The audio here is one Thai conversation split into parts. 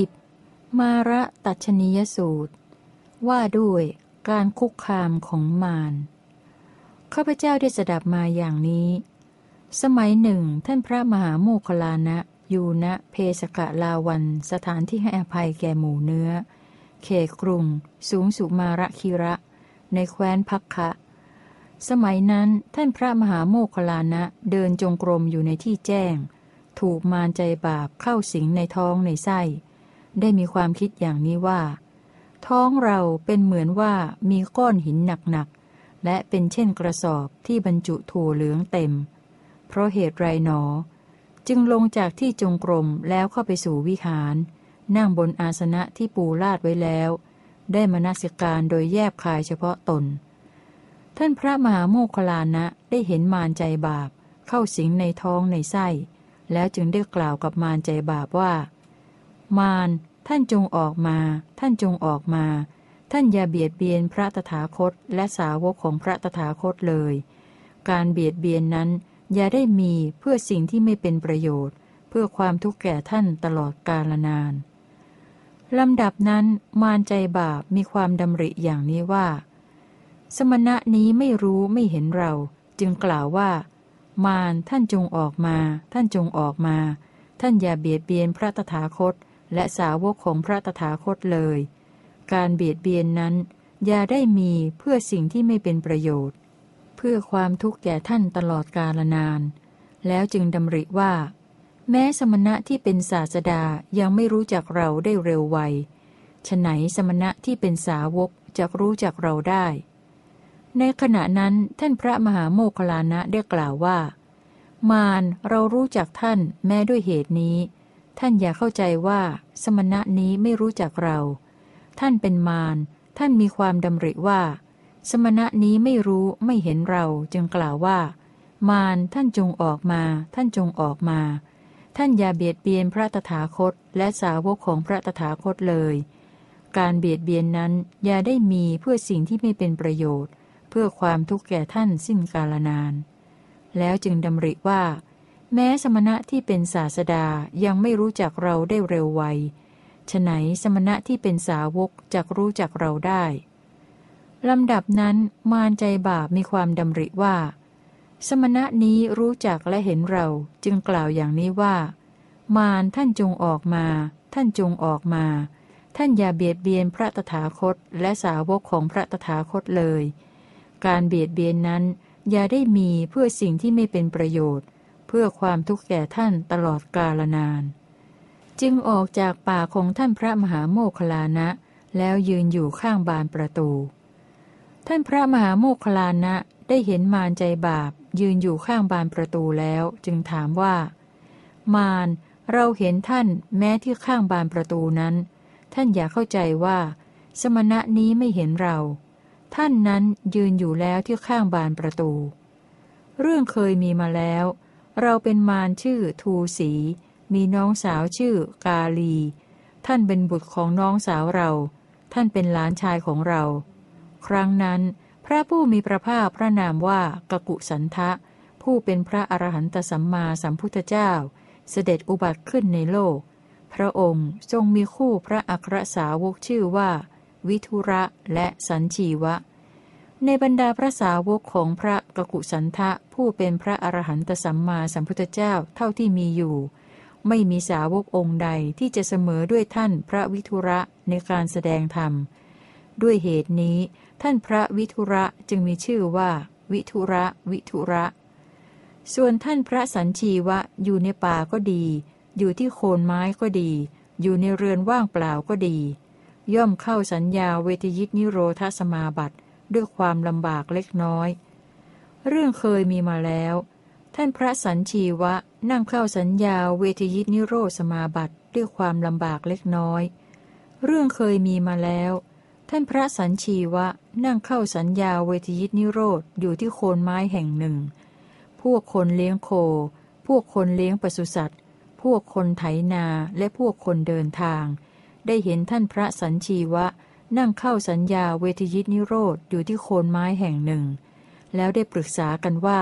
10. มาระตัชนียสูตร ว่าด้วยการคุกคามของมารข้าพเจ้าได้สดับมาอย่างนี้ สมัยหนึ่งท่านพระมหาโมคลานะอยู่ณเพสกะลาวันสถานที่ให้อภัยแก่หมูเนื้อ เขกรุง สูงสุมาระคิระ ในแคว้นพักคะสมัยนั้นท่านพระมหาโมคลานะเดินจงกรมอยู่ในที่แจ้ง ถูกมารใจบาปเข้าสิงในท้องในไส้ ได้มีความคิดอย่างนี้ว่า ท้องเราเป็นเหมือนว่ามีก้อนหินหนักๆ และเป็นเช่นกระสอบที่บรรจุถั่วเหลืองเต็ม เพราะเหตุไรหนอ จึงลงจากที่จงกรมแล้วเข้าไปสู่วิหาร นั่งบนอาสนะที่ปูลาดไว้แล้ว ได้มนาสิการโดยแยบคายเฉพาะตน ท่านพระมหาโมคลานะได้เห็นมารใจบาป เข้าสิงในท้องในไส้ แล้วจึงได้กล่าวกับมารใจบาปว่า มารท่านจงออกมา ท่านจงออกมา ท่านอย่าเบียดเบียนพระตถาคตและสาวกของพระตถาคตเลย การเบียดเบียนนั้นอย่าได้มีเพื่อสิ่งที่ไม่เป็นประโยชน์ เพื่อความทุกข์แก่ท่านตลอดกาลนานลำดับนั้นมารใจบาปมีความดำริอย่างนี้ว่า สมณะนี้ไม่รู้ไม่เห็นเรา จึงกล่าวว่า มารท่านจงออกมา ท่านจงออกมา ท่านอย่าเบียดเบียนพระตถาคต และสาวกของพระตถาคตเลย การเบียดเบียนนั้น อย่าได้มีเพื่อสิ่งที่ไม่เป็นประโยชน์ เพื่อความทุกข์แก่ท่านตลอดกาลนาน แล้วจึงดำริว่า แม้สมณะที่เป็นศาสดายังไม่รู้จักเราได้เร็วไวฉไหนสมณะที่เป็นสาวกจะรู้จักเราได้ ในขณะนั้นท่านพระมหาโมคลานะได้กล่าวว่า มารเรารู้จักท่านแม้ด้วยเหตุนี้ ท่านอย่าเข้าใจว่า สมณะนี้ไม่รู้จักเรา ท่านเป็นมาร ท่านมีความดำริว่า สมณะนี้ไม่รู้ไม่เห็นเราจึงกล่าวว่า มารท่านจงออกมา ท่านจงออกมา ท่านอย่าเบียดเบียนพระตถาคตและสาวกของพระตถาคตเลย การเบียดเบียนนั้นอย่าได้มีเพื่อสิ่งที่ไม่เป็นประโยชน์ เพื่อความทุกข์แก่ท่านสิ้นกาลนาน แล้วจึงดำริว่า แม้สมณะที่เป็นศาสดายังไม่รู้จักเราได้เร็วไวฉไหนสมณะที่เป็นสาวกจะรู้จักเราได้ลำดับนั้นมารใจบาปมีความดำริว่า สมณะนี้รู้จักและเห็นเราจึงกล่าวอย่างนี้ว่า มารท่านจงออกมา ท่านจงออกมา ท่านอย่าเบียดเบียนพระตถาคตและสาวกของพระตถาคตเลย การเบียดเบียนนั้นอย่าได้มีเพื่อสิ่งที่ไม่เป็นประโยชน์เพื่อความทุกข์แก่ท่านตลอดกาลนาน จึงออกจากป่าของท่านพระมหาโมคลานะ แล้วยืนอยู่ข้างบานประตู ท่านพระมหาโมคลานะได้เห็นมารใจบาป ยืนอยู่ข้างบานประตูแล้ว จึงถามว่า มารเราเห็นท่านแม้ที่ข้างบานประตูนั้น ท่านอย่าเข้าใจว่า สมณะนี้ไม่เห็นเรา ท่านนั้นยืนอยู่แล้วที่ข้างบานประตู เรื่องเคยมีมาแล้ว เราเป็นมารชื่อทูสี มีน้องสาวชื่อกาลี ท่านเป็นบุตรของน้องสาวเรา ท่านเป็นหลานชายของเรา ครั้งนั้น พระผู้มีพระภาคพระนามว่ากกุสันทะ ผู้เป็นพระอรหันตสัมมาสัมพุทธเจ้า เสด็จอุบัติขึ้นในโลก พระองค์ทรงมีคู่พระอัครสาวกชื่อว่า วิทุระและสันชีวะ ในบรรดาพระสาวกของพระกกุสันทะผู้เป็นพระอรหันตสัมมาสัมพุทธเจ้าเท่าที่มีอยู่ ไม่มีสาวกองค์ใดที่จะเสมอด้วยท่านพระวิทุระในการแสดงธรรม ด้วยเหตุนี้ ท่านพระวิทุระจึงมีชื่อว่า วิทุระวิทุระ ส่วนท่านพระสันชีวะอยู่ในป่าก็ดี อยู่ที่โคนไม้ก็ดี อยู่ในเรือนว่างเปล่าก็ดี ย่อมเข้าสัญญาเวทยิตนิโรธสมาบัติ ด้วยความลำบากเล็กน้อย เรื่องเคยมีมาแล้ว ท่านพระสัญชีวะนั่งเข้าสัญญาเวทยิตนิโรธสมาบัติด้วยความลำบากเล็กน้อย เรื่องเคยมีมาแล้ว ท่านพระสัญชีวะนั่งเข้าสัญญาเวทยิตนิโรธอยู่ที่โคนไม้แห่งหนึ่ง พวกคนเลี้ยงโค พวกคนเลี้ยงปศุสัตว์ พวกคนไถนาและพวกคนเดินทาง ได้เห็นท่านพระสัญชีวะ นั่งเข้าสัญญาเวทยิตนิโรธอยู่ที่โคนไม้แห่งหนึ่ง แล้วได้ปรึกษากันว่า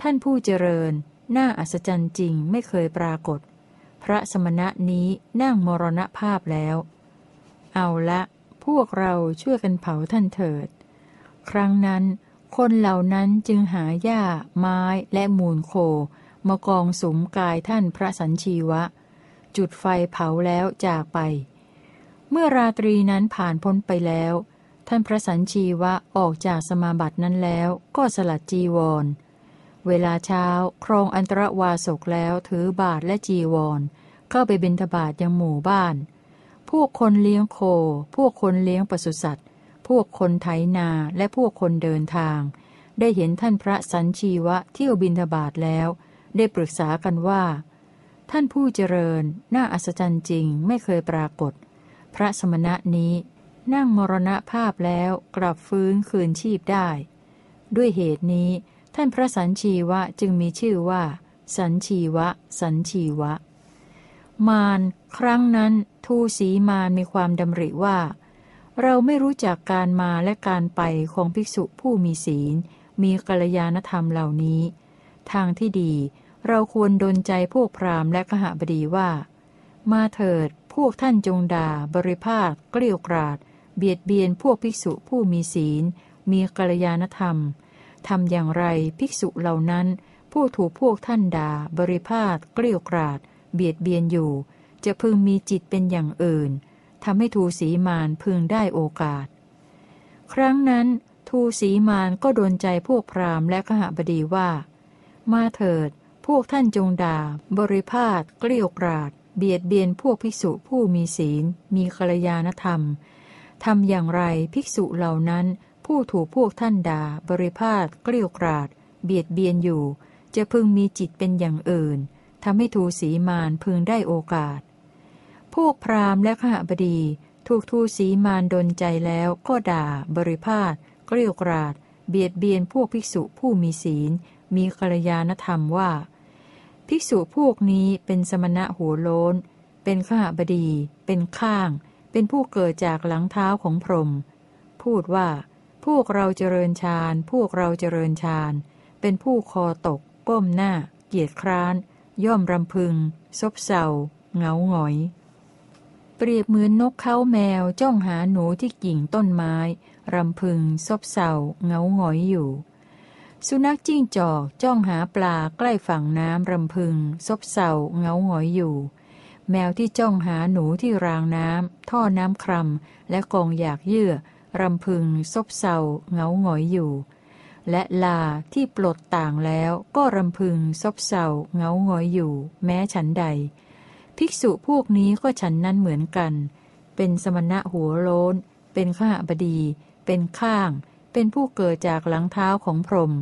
ท่านผู้เจริญ น่าอัศจรรย์จริงไม่เคยปรากฏ พระสมณะนี้นั่งมรณภาพแล้ว เอาละพวกเราช่วยกันเผาท่านเถิด ครั้งนั้น คนเหล่านั้นจึงหาหญ้า ไม้และมูลโค มากองสมกายท่านพระสัญชีวะ จุดไฟเผาแล้วจากไป เมื่อราตรีนั้นผ่านพ้นไปแล้ว ท่านพระสัญชีวะออกจากสมาบัตินั้นแล้ว ก็สลัดจีวร เวลาเช้าครองอันตรวาสกแล้วถือบาทและจีวร เข้าไปบิณฑบาตยังหมู่บ้าน พวกคนเลี้ยงโค พวกคนเลี้ยงปศุสัตว์ พวกคนไถนาและพวกคนเดินทาง ได้เห็นท่านพระสัญชีวะเที่ยวบิณฑบาตแล้ว ได้ปรึกษากันว่า ท่านผู้เจริญ น่าอัศจรรย์จริงไม่เคยปรากฏ พระสมณะนี้นั่งมรณภาพแล้วกลับฟื้นคืนชีพได้ ด้วยเหตุนี้ท่านพระสัญชีวะจึงมีชื่อว่า สัญชีวะ สัญชีวะ มารครั้งนั้นทูสีมารมีความดำริว่า เราไม่รู้จักการมาและการไปของภิกษุผู้มีศีล มีกัลยาณธรรมเหล่านี้ ทางที่ดีเราควรดนใจพวกพราหมณ์และขหบดีว่า มาเถิด พวกท่านจงด่า บริภาค เกลียวกราด เบียดเบียนพวกภิกษุผู้มีศีล มีกัลยาณธรรม ทำอย่างไรภิกษุเหล่านั้น ผู้ถูกพวกท่านด่า บริภาค เกลียวกราด เบียดเบียนอยู่ จะพึงมีจิตเป็นอย่างอื่นทำให้ทูสีมานพึงได้โอกาส ครั้งนั้น ทูสีมานก็โดนใจพวกพราหมณ์และขหบดีว่า มาเถิด พวกท่านจงด่า บริพาทเกลี้ยกราด เบียดเบียนพวกภิกษุผู้มีศีล มีกัลยาณธรรมทำอย่างไรภิกษุเหล่านั้น ผู้ถูกพวกท่านด่าบริพาทเกลี้ยกราด เบียดเบียนอยู่ จะพึงมีจิตเป็นอย่างอื่นทำให้ทูสีมานพึงได้โอกาส พวกพราหมณ์และขหบดี ถูกทูสีมานดนใจแล้วก็ด่า บริพาทเกลี้ยกราด เบียดเบียนพวกภิกษุผู้มีศีล มีกัลยาณธรรมว่า ภิกษุพวกนี้เป็นสมณะหัวโล้น เป็นข้าบดี เป็นข้าง เป็นผู้เกิดจากหลังเท้าของพรหมพูดว่า พวกเราเจริญฌาน พวกเราเจริญฌาน เป็นผู้คอตก ก้มหน้า เกียจคร้าน ย่อมรำพึง ซบเศร้าเหงาหงอย เปรียบเหมือนนกเขาแมวจ้องหาหนูที่กิ่งต้นไม้ รำพึง ซบเศร้าเหงาหงอยอยู่ สุนัขจิ้งจอกจ้องหาปลาใกล้ฝั่งน้ำรำพึง ซบเศร้าเงาหงอยอยู่ แมวที่จ้องหาหนูที่รางน้ำท่อน้ำครำและกองอยากเยื่อ รำพึง ซบเศร้าเงาหงอยอยู่ และลาที่ปลดต่างแล้วก็รำพึง ซบเศร้าเงาหงอยอยู่ แม้ฉันใด ภิกษุพวกนี้ก็ฉันนั้นเหมือนกัน เป็นสมณะหัวโล้น เป็นข้าบดี เป็นข้าง เป็นผู้เกิดจากหลังเท้าของพรหม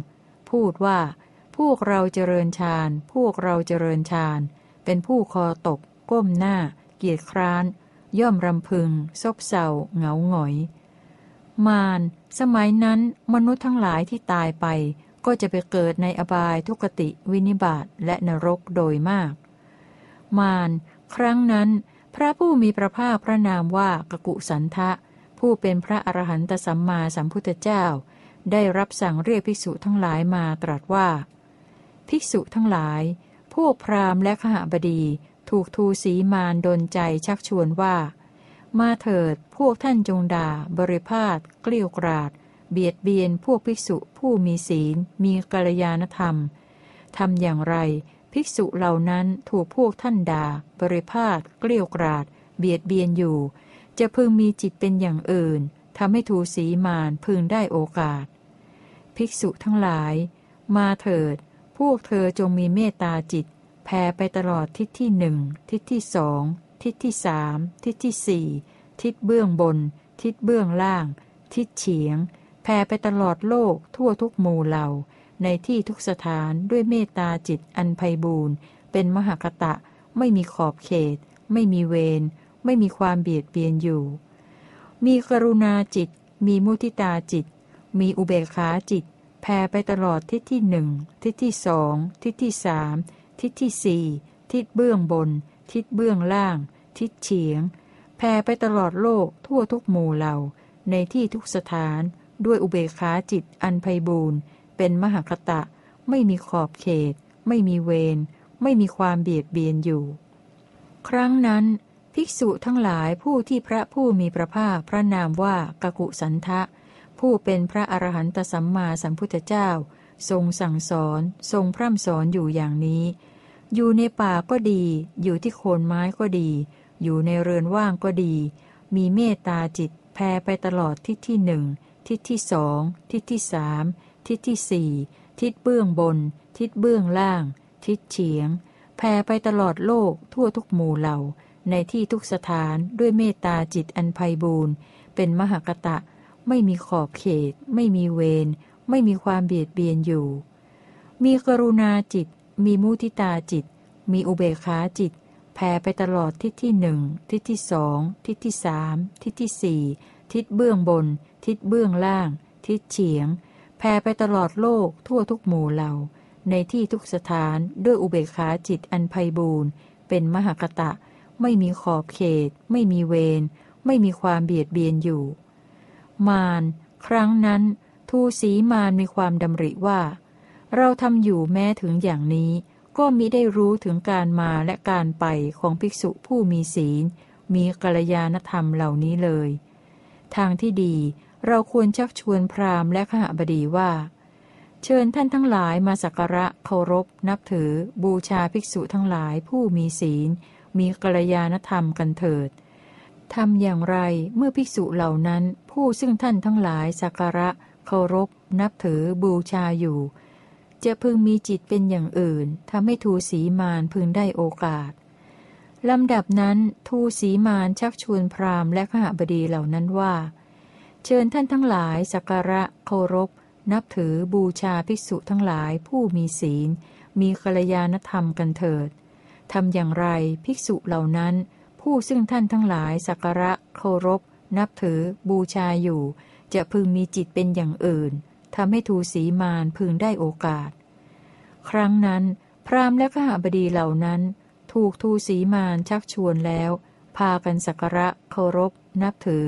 พูดว่า พวกเราเจริญฌานพวกเราเจริญฌานเป็นผู้คอตก ก้มหน้า เกียจคร้าน ย่อมรำพึง ซบเศร้าเหงาหงอย มารสมัยนั้นมนุษย์ทั้งหลายที่ตายไป ก็จะไปเกิดในอบายทุกติวินิบาตและนรกโดยมาก มารครั้งนั้น พระผู้มีพระภาคพระนามว่ากกุสันทะ ผู้เป็นพระอรหันตสัมมาสัมพุทธเจ้า ได้รับสั่งเรียกภิกษุทั้งหลายมาตรัสว่า ภิกษุทั้งหลาย พวกพราหมณ์และขหบดีถูกทูสีมารดนใจชักชวนว่า มาเถิดพวกท่านจงด่า บริพาทเกลี้ยกราด เบียดเบียนพวกภิกษุผู้มีศีล มีกัลยาณธรรมทำอย่างไร ภิกษุเหล่านั้นถูกพวกท่านด่า บริพาทเกลี้ยกราด เบียดเบียนอยู่ จะพึงมีจิตเป็นอย่างอื่นทำให้ทูสีมานพึงได้โอกาส ภิกษุทั้งหลาย มาเถิด พวกเธอจงมีเมตตาจิตแผ่ไปตลอดทิศที่หนึ่งทิศที่สองทิศที่สามทิศที่สี่ทิศเบื้องบน ทิศเบื้องล่าง ทิศเฉียงแผ่ไปตลอดโลกทั่วทุกหมู่เหล่า ในที่ทุกสถานด้วยเมตตาจิตอันไพบูรณ์เป็นมหากตะ ไม่มีขอบเขต ไม่มีเวร ไม่มีความเบียดเบียนอยู่ มีกรุณาจิต มีมุทิตาจิต มีอุเบกขาจิต แผ่ไปตลอดทิศที่หนึ่งทิศที่สองทิศที่สามทิศที่สี่ทิศเบื้องบน ทิศเบื้องล่าง ทิศเฉียง แผ่ไปตลอดโลกทั่วทุกหมู่เหล่า ในที่ทุกสถาน ด้วยอุเบกขาจิตอันไพบูรณ์เป็นมหคตะ ไม่มีขอบเขต ไม่มีเวร ไม่มีความเบียดเบียนอยู่ ครั้งนั้น ภิกษุทั้งหลายผู้ที่พระผู้มีพระภาคพระนามว่ากกุสันทะ ผู้เป็นพระอรหันตสัมมาสัมพุทธเจ้า ทรงสั่งสอน ทรงพร่ำสอนอยู่อย่างนี้ อยู่ในป่าก็ดี อยู่ที่โคนไม้ก็ดี อยู่ในเรือนว่างก็ดี มีเมตตาจิตแผ่ไปตลอดทิศที่หนึ่งทิศที่สองทิศที่สามทิศที่สี่ทิศเบื้องบน ทิศเบื้องล่าง ทิศเฉียงแผ่ไปตลอดโลกทั่วทุกหมู่เหล่า ในที่ทุกสถานด้วยเมตตาจิตอันไพบูรณ์เป็นมหกตะ ไม่มีขอบเขต ไม่มีเวรไม่มีความเบียดเบียนอยู่ มีกรุณาจิต มีมุทิตาจิต มีอุเบกขาจิต แผ่ไปตลอดทิศที่หนึ่งทิศที่สองทิศที่สามทิศที่สี่ทิศเบื้องบน ทิศเบื้องล่าง ทิศเฉียง แผ่ไปตลอดโลกทั่วทุกหมู่เหล่า ในที่ทุกสถานด้วยอุเบกขาจิตอันไพบูรณ์เป็นมหกตะ ไม่มีขอบเขต ไม่มีเวร ไม่มีความเบียดเบียนอยู่ มารครั้งนั้น ทูสีมารมีความดำริว่า เราทำอยู่แม้ถึงอย่างนี้ ก็มิได้รู้ถึงการมาและการไปของภิกษุผู้มีศีล มีกัลยาณธรรมเหล่านี้เลย ทางที่ดีเราควรชักชวนพราหมณ์และขหบดีว่า เชิญท่านทั้งหลายมาสักการะเคารพ นับถือ บูชาภิกษุทั้งหลายผู้มีศีล มีกัลยาณธรรมกันเถิดทำอย่างไรเมื่อภิกษุเหล่านั้น ผู้ซึ่งท่านทั้งหลายสักการะ เคารพ นับถือบูชาอยู่ จะพึงมีจิตเป็นอย่างอื่นทำให้ทูสีมานพึงได้โอกาสลำดับนั้นทูสีมานชักชวนพราหมณ์และขหบดีเหล่านั้นว่า เชิญท่านทั้งหลายสักการะเคารพ นับถือบูชาภิกษุทั้งหลายผู้มีศีล มีกัลยาณธรรมกันเถิด ทำอย่างไรภิกษุเหล่านั้น ผู้ซึ่งท่านทั้งหลายสักการะเคารพ นับถือ บูชาอยู่ จะพึงมีจิตเป็นอย่างอื่นทำให้ทูสีมานพึงได้โอกาส ครั้งนั้น พราหมณ์และข้าบดีเหล่านั้น ถูกทูสีมานชักชวนแล้ว พากันสักการะเคารพ นับถือ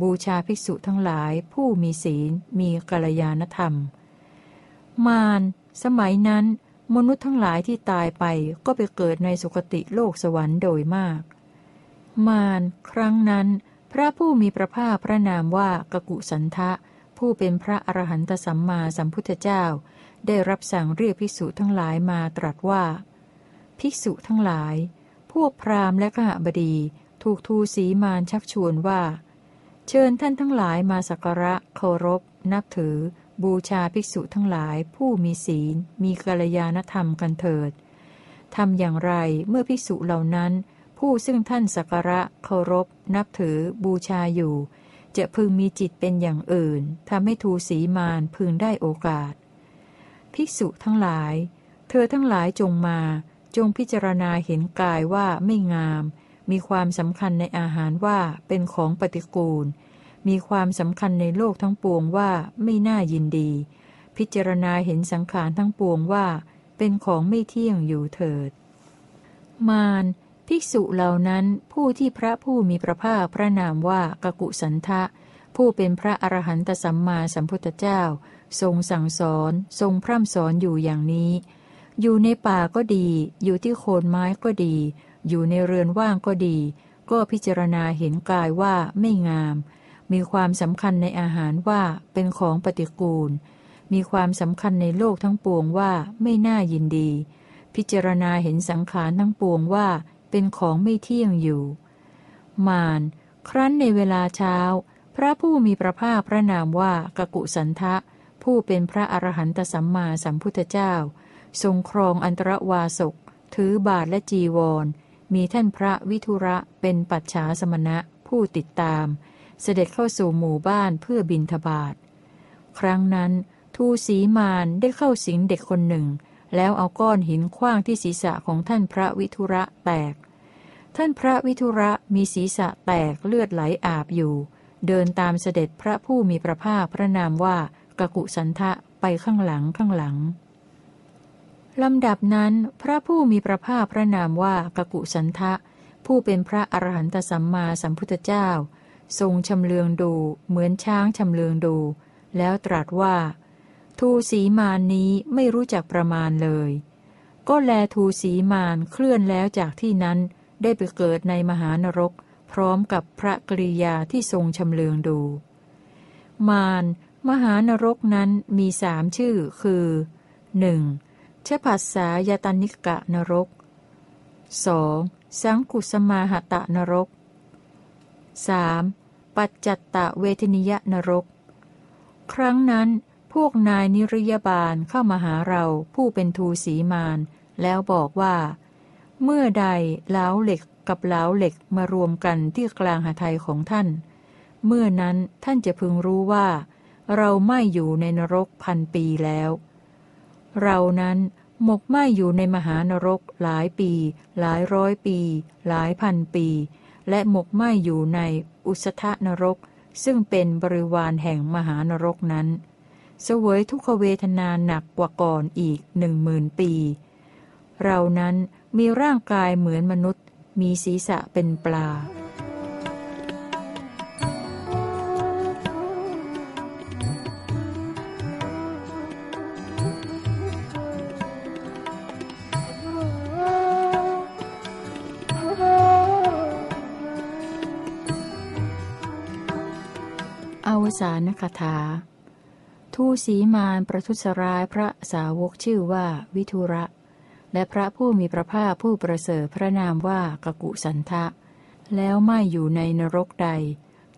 บูชาภิกษุทั้งหลายผู้มีศีล มีกัลยาณธรรม มารสมัยนั้น มนุษย์ทั้งหลายที่ตายไปก็ไปเกิดในสุคติโลกสวรรค์โดยมาก มารครั้งนั้น พระผู้มีพระภาคพระนามว่ากกุสันทะ ผู้เป็นพระอรหันตสัมมาสัมพุทธเจ้า ได้รับสั่งเรียกภิกษุทั้งหลายมาตรัสว่า ภิกษุทั้งหลาย พวกพราหมณ์และข้าบดีถูกทูสีมารชักชวนว่า เชิญท่านทั้งหลายมาสักการะเคารพ นับถือ บูชาภิกษุทั้งหลายผู้มีศีล มีกัลยาณธรรมกันเถิดทำอย่างไรเมื่อภิกษุเหล่านั้น ผู้ซึ่งท่านสักการะเคารพ นับถือ บูชาอยู่ จะพึงมีจิตเป็นอย่างอื่นทำให้ทูสีมานพึงได้โอกาส ภิกษุทั้งหลาย เธอทั้งหลายจงมา จงพิจารณาเห็นกายว่าไม่งาม มีความสำคัญในอาหารว่าเป็นของปฏิกูล มีความสำคัญในโลกทั้งปวงว่าไม่น่ายินดี พิจารณาเห็นสังขารทั้งปวงว่า เป็นของไม่เที่ยงอยู่เถิด มารภิกษุเหล่านั้นผู้ที่พระผู้มีพระภาคพระนามว่ากกุสันทะ ผู้เป็นพระอรหันตสัมมาสัมพุทธเจ้า ทรงสั่งสอน ทรงพร่ำสอนอยู่อย่างนี้ อยู่ในป่าก็ดี อยู่ที่โคนไม้ก็ดี อยู่ในเรือนว่างก็ดี ก็พิจารณาเห็นกายว่าไม่งาม มีความสำคัญในอาหารว่าเป็นของปฏิกูล มีความสำคัญในโลกทั้งปวงว่าไม่น่ายินดี พิจารณาเห็นสังขารทั้งปวงว่าเป็นของไม่เที่ยงอยู่ มารครั้นในเวลาเช้า พระผู้มีพระภาคพระนามว่ากกุสันทะ ผู้เป็นพระอรหันตสัมมาสัมพุทธเจ้า ทรงครองอันตรวาสก ถือบาทและจีวร มีท่านพระวิทุระเป็นปัจฉาสมณะผู้ติดตาม เสด็จเข้าสู่หมู่บ้านเพื่อบินทบาทครั้งนั้นทูสีมานได้เข้าสิงเด็กคนหนึ่ง แล้วเอาก้อนหินคว้างที่ศีรษะของท่านพระวิทุระแตก ท่านพระวิทุระมีศีรษะแตกเลือดไหลอาบอยู่ เดินตามเสด็จพระผู้มีพระภาคพระนามว่ากกุสันทะไปข้างหลังข้างหลังลำดับนั้นพระผู้มีพระภาคพระนามว่ากกุสันทะ ผู้เป็นพระอรหันตสัมมาสัมพุทธเจ้า ทรงชำเลืองดูเหมือนช้างชำเลืองดู แล้วตรัสว่า ทูสีมานนี้ไม่รู้จักประมาณเลย ก็แลทูสีมานเคลื่อนแล้วจากที่นั้นได้ไปเกิดในมหานรก พร้อมกับพระกริยาที่ทรงชำเลืองดู มารมหานรกนั้นมีสามชื่อคือ 1. ชภัสสายตานิกะนรก 2. สังกุสมาหตะนรก 3. ปัจจัตตะเวทนิยนรก ครั้งนั้นพวกนายนิรยาบาลเข้ามาหาเราผู้เป็นทูสีมาน แล้วบอกว่า เมื่อใดเล้าเหล็กกับเล้าเหล็กมารวมกันที่กลางหาไทยของท่าน เมื่อนั้นท่านจะพึงรู้ว่า เราไม่อยู่ในนรกพันปีแล้ว เรานั้นหมกไหมอยู่ในมหานรกหลายปี หลายร้อยปี หลายพันปี และหมกไหมอยู่ในอุสธนรก ซึ่งเป็นบริวารแห่งมหานรกนั้น เสวยทุกขเวทนาหนักกว่าก่อนอีกหนึ่งหมื่นปี เรานั้นมีร่างกายเหมือนมนุษย์ มีศีรษะเป็นปลา สานคาถา ทูสีมานประทุษร้ายพระสาวกชื่อว่าวิทุระ และพระผู้มีพระภาคผู้ประเสริฐพระนามว่ากกุสันทะ แล้วไม่อยู่ในนรกใด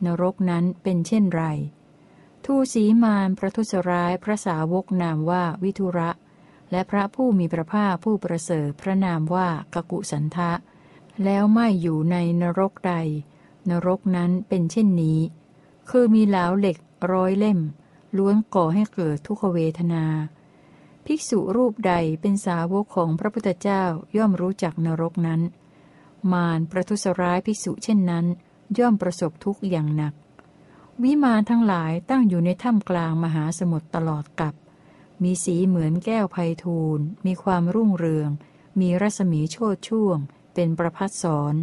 นรกนั้นเป็นเช่นไร ทูสีมานประทุษร้ายพระสาวกนามว่าวิทุระ และพระผู้มีพระภาคผู้ประเสริฐพระนามว่ากกุสันทะ แล้วไม่อยู่ในนรกใด นรกนั้นเป็นเช่นนี้ คือมีเหลาเหล็กร้อยเล่ม ล้วนก่อให้เกิดทุกขเวทนา ภิกษุรูปใดเป็นสาวกของพระพุทธเจ้าย่อมรู้จักนรกนั้น มารประทุษร้ายภิกษุเช่นนั้น ย่อมประสบทุกข์อย่างหนัก วิมานทั้งหลายตั้งอยู่ในถ้ำกลางมหาสมุทรตลอดกับ มีสีเหมือนแก้วไพทูลมีความรุ่งเรือง มีรัศมีโชดช่วง เป็นประพัดสอน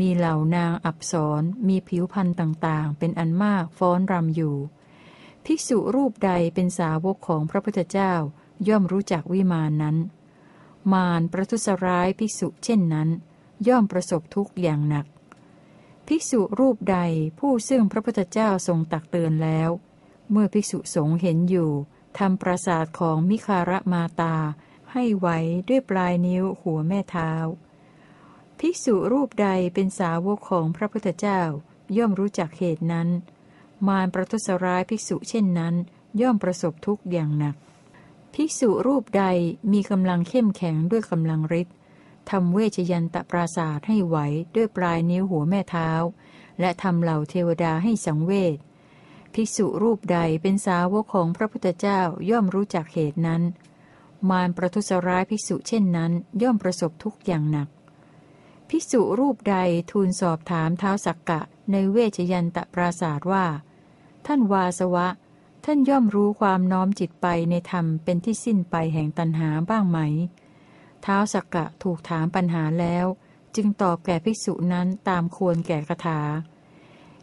มีเหล่านางอับสรมีผิวพันธ์ต่างๆ เป็นอันมากฟ้อนรำอยู่ ภิกษุรูปใดเป็นสาวกของพระพุทธเจ้าย่อมรู้จักวิมานนั้น มารประทุษร้ายภิกษุเช่นนั้น ย่อมประสบทุกข์อย่างหนัก ภิกษุรูปใดผู้ซึ่งพระพุทธเจ้าทรงตักเตือนแล้ว เมื่อภิกษุสงฆ์เห็นอยู่ทำปราสาทของมิคารมาตา ให้ไหวด้วยปลายนิ้วหัวแม่เท้า ภิกษุรูปใดเป็นสาวกของพระพุทธเจ้า ย่อมรู้จักเหตุนั้น มารประทุษร้ายภิกษุเช่นนั้น ย่อมประสบทุกข์อย่างหนัก ภิกษุรูปใดมีกำลังเข้มแข็งด้วยกำลังฤทธิ์ทำเวชยันตปราศาสให้ไหวด้วยปลายนิ้วหัวแม่เท้า และทำเหล่าเทวดาให้สังเวชภิกษุรูปใดเป็นสาวกของพระพุทธเจ้าย่อมรู้จักเหตุนั้น มารประทุษร้ายภิกษุเช่นนั้น ย่อมประสบทุกข์อย่างหนัก ภิกษุรูปใดทูลสอบถามเท้าสักกะในเวชยันตปราศาสว่า ท่านวาสวะ ท่านย่อมรู้ความน้อมจิตไปในธรรมเป็นที่สิ้นไปแห่งตัณหาบ้างไหม เท้าสักกะถูกถามปัญหาแล้ว จึงตอบแก่ภิกษุนั้นตามควรแก่คาถา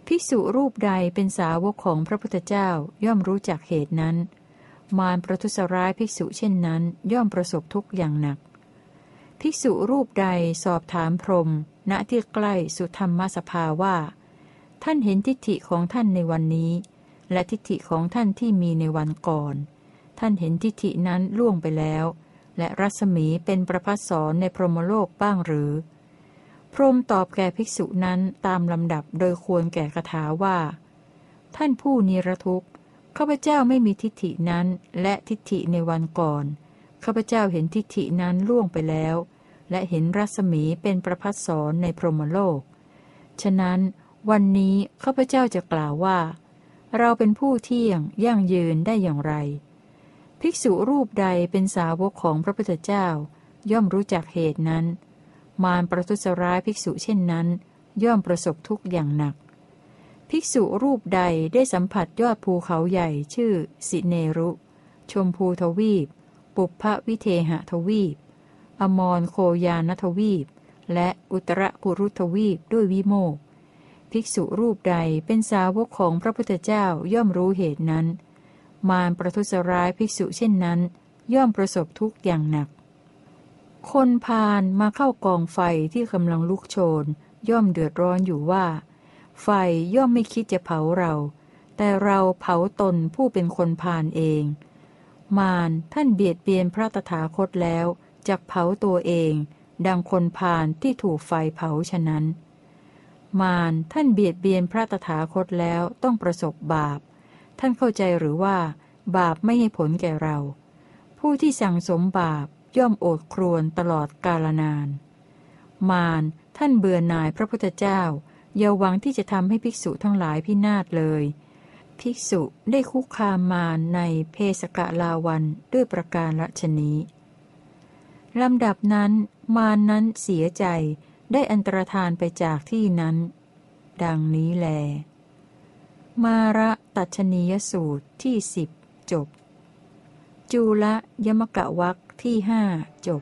ภิกษุรูปใดเป็นสาวกของพระพุทธเจ้าย่อมรู้จักเหตุนั้น มารประทุษร้ายภิกษุเช่นนั้น ย่อมประสบทุกข์อย่างหนัก ภิกษุรูปใดสอบถามพรมณที่ใกล้สุธรรมสภาว่า ท่านเห็นทิฏฐิของท่านในวันนี้ และทิฏฐิของท่านที่มีในวันก่อน ท่านเห็นทิฏฐินั้นล่วงไปแล้ว และรัศมีเป็นประพัสสอนในพรหมโลกบ้างหรือ พรมตอบแก่ภิกษุนั้นตามลำดับโดยควรแก่คาถาว่า ท่านผู้นิรทุกข์ข้าพเจ้าไม่มีทิฏฐินั้นและทิฏฐิในวันก่อนข้าพเจ้าเห็นทิฏฐินั้นล่วงไปแล้ว และเห็นรัศมีเป็นประพัสสอนในพรหมโลก ฉะนั้นวันนี้ข้าพเจ้าจะกล่าวว่า เราเป็นผู้เที่ยงยั่งยืนได้อย่างไร ภิกษุรูปใดเป็นสาวกของพระพุทธเจ้า ย่อมรู้จักเหตุนั้น มารประทุษร้ายภิกษุเช่นนั้น ย่อมประสบทุกข์อย่างหนัก ภิกษุรูปใดได้สัมผัสยอดภูเขาใหญ่ชื่อ สิเนรุ ชมพูทวีป ปุพพวิเทหทวีป อมรโคยานทวีป และอุตรกุรุทวีปด้วยวิโมกภิกษุรูปใดเป็นสาวกของพระพุทธเจ้าย่อมรู้เหตุนั้น มารประทุษร้ายภิกษุเช่นนั้น ย่อมประสบทุกข์อย่างหนัก คนพาลมาเข้ากองไฟที่กำลังลุกโชน ย่อมเดือดร้อนอยู่ว่า ไฟย่อมไม่คิดจะเผาเรา แต่เราเผาตนผู้เป็นคนพาลเอง มารท่านเบียดเบียนพระตถาคตแล้ว จักเผาตัวเอง ดังคนพาลที่ถูกไฟเผาฉะนั้น มารท่านเบียดเบียนพระตถาคตแล้วต้องประสบบาป ท่านเข้าใจหรือว่า บาปไม่ให้ผลแก่เรา ผู้ที่สั่งสมบาปย่อมโอดครวญตลอดกาลนาน มารท่านเบื่อหน่ายพระพุทธเจ้าอย่าหวังที่จะทำให้ภิกษุทั้งหลายพินาศเลย ภิกษุได้คุกคามมารในเพสกะลาวันด้วยประการละชนี้ ลำดับนั้นมานั้นเสียใจได้อันตรธานไปจากที่นั้น ดังนี้แล มาระตัชนียสูตรที่สิบจบ จูละยมกะวักที่ห้าจบ